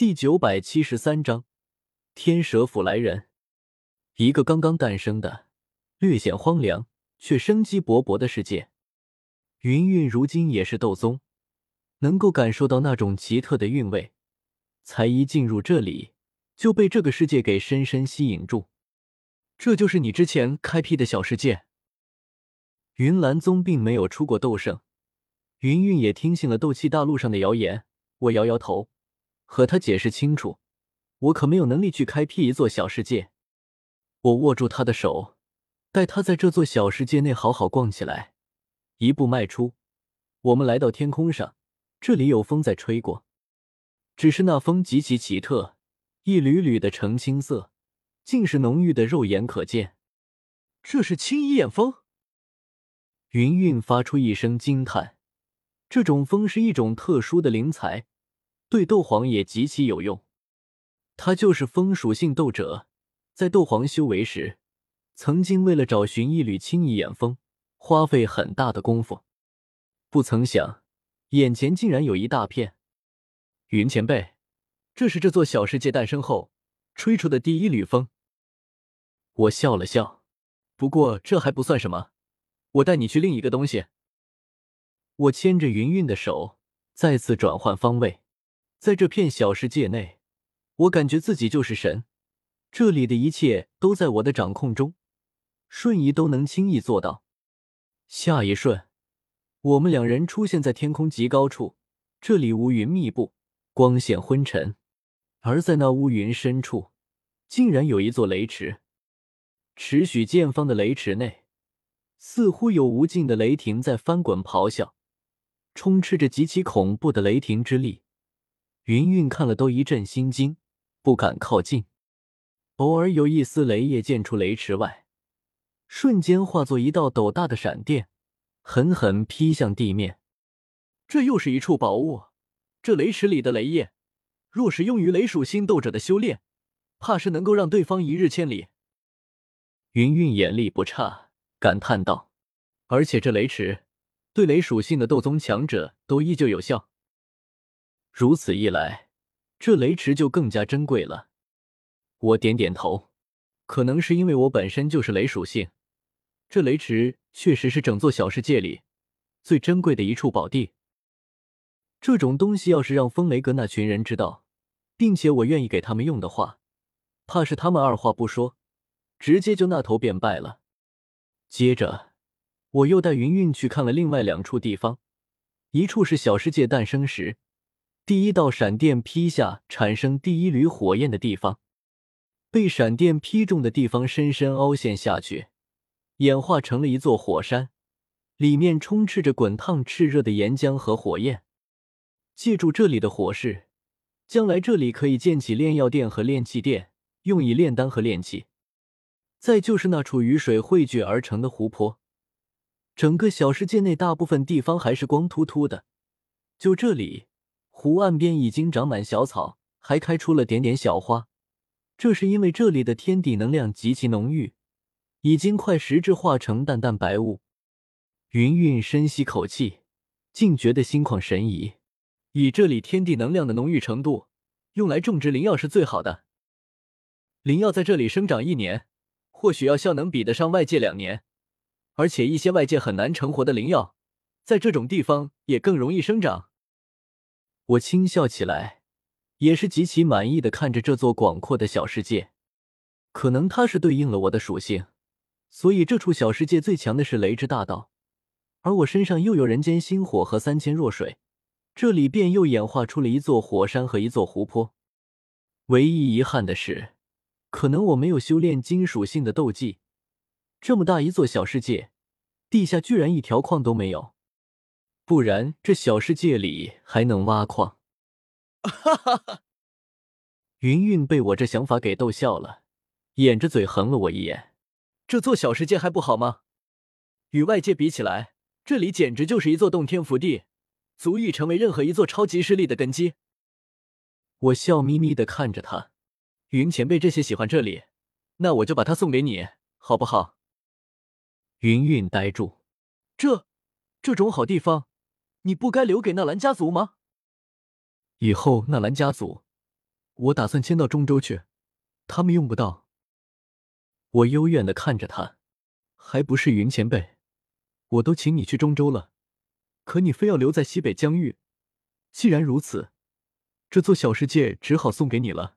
第九百七十三章天蛇府来人。一个刚刚诞生的、略显荒凉却生机勃勃的世界。云韵如今也是斗宗，能够感受到那种奇特的韵味，才一进入这里就被这个世界给深深吸引住。这就是你之前开辟的小世界。云岚宗并没有出过斗圣，云韵也听信了斗气大陆上的谣言。我摇摇头，和他解释清楚，我可没有能力去开辟一座小世界。我握住他的手，带他在这座小世界内好好逛起来。一步迈出，我们来到天空上，这里有风在吹过，只是那风极其奇特，一缕缕的澄青色，竟是浓郁的，肉眼可见。这是青衣眼风。云韵发出一声惊叹，这种风是一种特殊的灵材，对斗皇也极其有用。他就是风属性斗者，在斗皇修为时，曾经为了找寻一缕青衣眼风。花费很大的功夫，不曾想眼前竟然有一大片。云前辈，这是这座小世界诞生后吹出的第一缕风。我笑了笑，不过这还不算什么，我带你去另一个东西。我牵着云韵的手，再次转换方位，在这片小世界内，我感觉自己就是神，这里的一切都在我的掌控中，瞬移都能轻易做到。下一瞬，我们两人出现在天空极高处。这里乌云密布，光线昏沉，而在那乌云深处，竟然有一座雷池。尺许见方的雷池内，似乎有无尽的雷霆在翻滚咆哮，充斥着极其恐怖的雷霆之力。云云看了都一阵心惊，不敢靠近。偶尔有一丝雷液溅出雷池外。瞬间化作一道斗大的闪电，狠狠劈向地面。这又是一处宝物。这雷池里的雷液，若是用于雷属性斗者的修炼，怕是能够让对方一日千里。云韵眼力不差，感叹道：“而且这雷池对雷属性的斗宗强者都依旧有效。如此一来，这雷池就更加珍贵了。”我点点头，可能是因为我本身就是雷属性。这雷池确实是整座小世界里最珍贵的一处宝地。这种东西要是让风雷阁那群人知道，并且我愿意给他们用的话，怕是他们二话不说，直接就那头便拜了。接着，我又带云韵去看了另外两处地方，一处是小世界诞生时第一道闪电劈下产生第一缕火焰的地方，被闪电劈中的地方深深凹陷下去。演化成了一座火山，里面充斥着滚烫炽热的岩浆和火焰。借助这里的火势，将来这里可以建起炼药殿和炼器殿，用以炼丹和炼器。再就是那处雨水汇聚而成的湖泊，整个小世界内大部分地方还是光秃秃的，就这里，湖岸边已经长满小草，还开出了点点小花。这是因为这里的天地能量极其浓郁。已经快实质化成淡淡白雾。云韵深吸口气，竟觉得心旷神怡。以这里天地能量的浓郁程度，用来种植灵药是最好的。灵药在这里生长一年，或许药效能比得上外界两年。而且一些外界很难成活的灵药，在这种地方也更容易生长。我轻笑起来，也是极其满意的看着这座广阔的小世界。可能它是对应了我的属性。所以这处小世界最强的是雷之大道，而我身上又有人间星火和三千弱水，这里便又演化出了一座火山和一座湖泊。唯一遗憾的是，可能我没有修炼金属性的斗技。这么大一座小世界，地下居然一条矿都没有，不然这小世界里还能挖矿？哈哈哈！云云被我这想法给逗笑了，掩着嘴横了我一眼。这座小世界还不好吗？与外界比起来，这里简直就是一座洞天福地，足以成为任何一座超级势力的根基。我笑眯眯的看着他，云前辈这些喜欢这里，那我就把它送给你，好不好？云韵呆住，这这种好地方，你不该留给纳兰家族吗？以后纳兰家族我打算迁到中州去，他们用不到。我幽怨的看着他，还不是云前辈，我都请你去中州了，可你非要留在西北疆域。既然如此，这座小世界只好送给你了。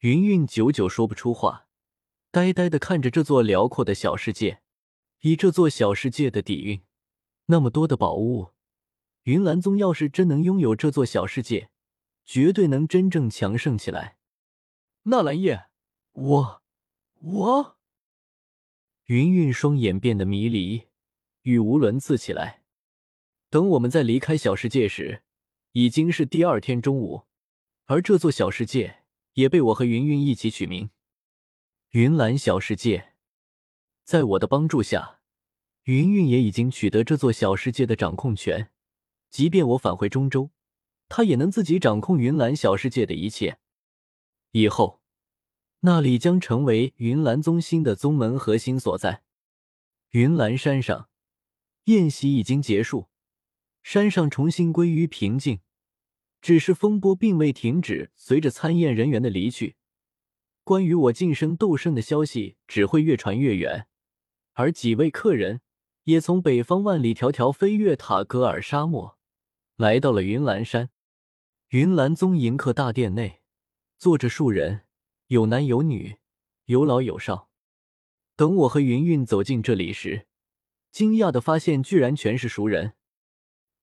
云云久久说不出话，呆呆的看着这座辽阔的小世界。以这座小世界的底蕴，那么多的宝物，云岚宗要是真能拥有这座小世界，绝对能真正强盛起来。纳兰叶，我，我……云云双眼变得迷离，语无伦次起来。等我们在离开小世界时，已经是第二天中午，而这座小世界也被我和云云一起取名——云岚小世界。在我的帮助下，云云也已经取得这座小世界的掌控权。即便我返回中州，他也能自己掌控云岚小世界的一切。以后，那里将成为云岚宗新的宗门核心所在。云岚山上，宴席已经结束，山上重新归于平静，只是风波并未停止。随着参宴人员的离去，关于我晋升斗圣的消息只会越传越远。而几位客人也从北方万里迢迢飞越塔格尔沙漠，来到了云岚山。云岚宗迎客大殿内坐着数人，有男有女，有老有少。等我和云云走进这里时，惊讶的发现居然全是熟人。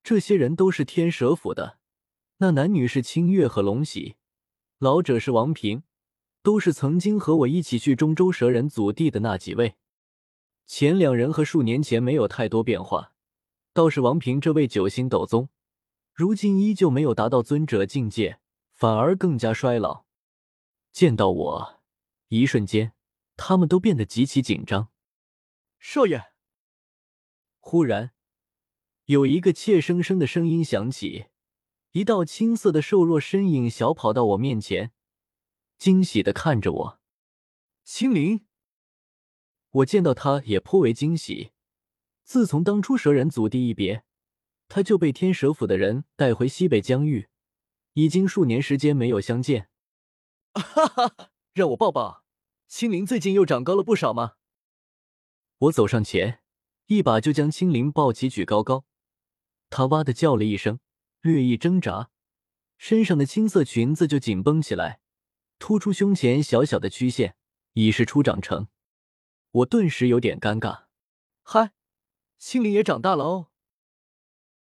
这些人都是天蛇府的，那男女是清月和龙喜，老者是王平，都是曾经和我一起去中州蛇人祖地的那几位。前两人和数年前没有太多变化，倒是王平这位九星斗宗，如今依旧没有达到尊者境界，反而更加衰老。见到我，一瞬间，他们都变得极其紧张。少爷，忽然有一个怯生生的声音响起，一道青色的瘦弱身影小跑到我面前，惊喜的看着我，青灵。我见到他也颇为惊喜。自从当初蛇人祖地一别，他就被天蛇府的人带回西北疆域，已经数年时间没有相见。哈哈，让我抱抱。青灵最近又长高了不少吗？我走上前，一把就将青灵抱起举高高。他哇的叫了一声，略一挣扎，身上的青色裙子就紧绷起来，突出胸前小小的曲线，已是初长成。我顿时有点尴尬，嗨，青灵也长大了哦。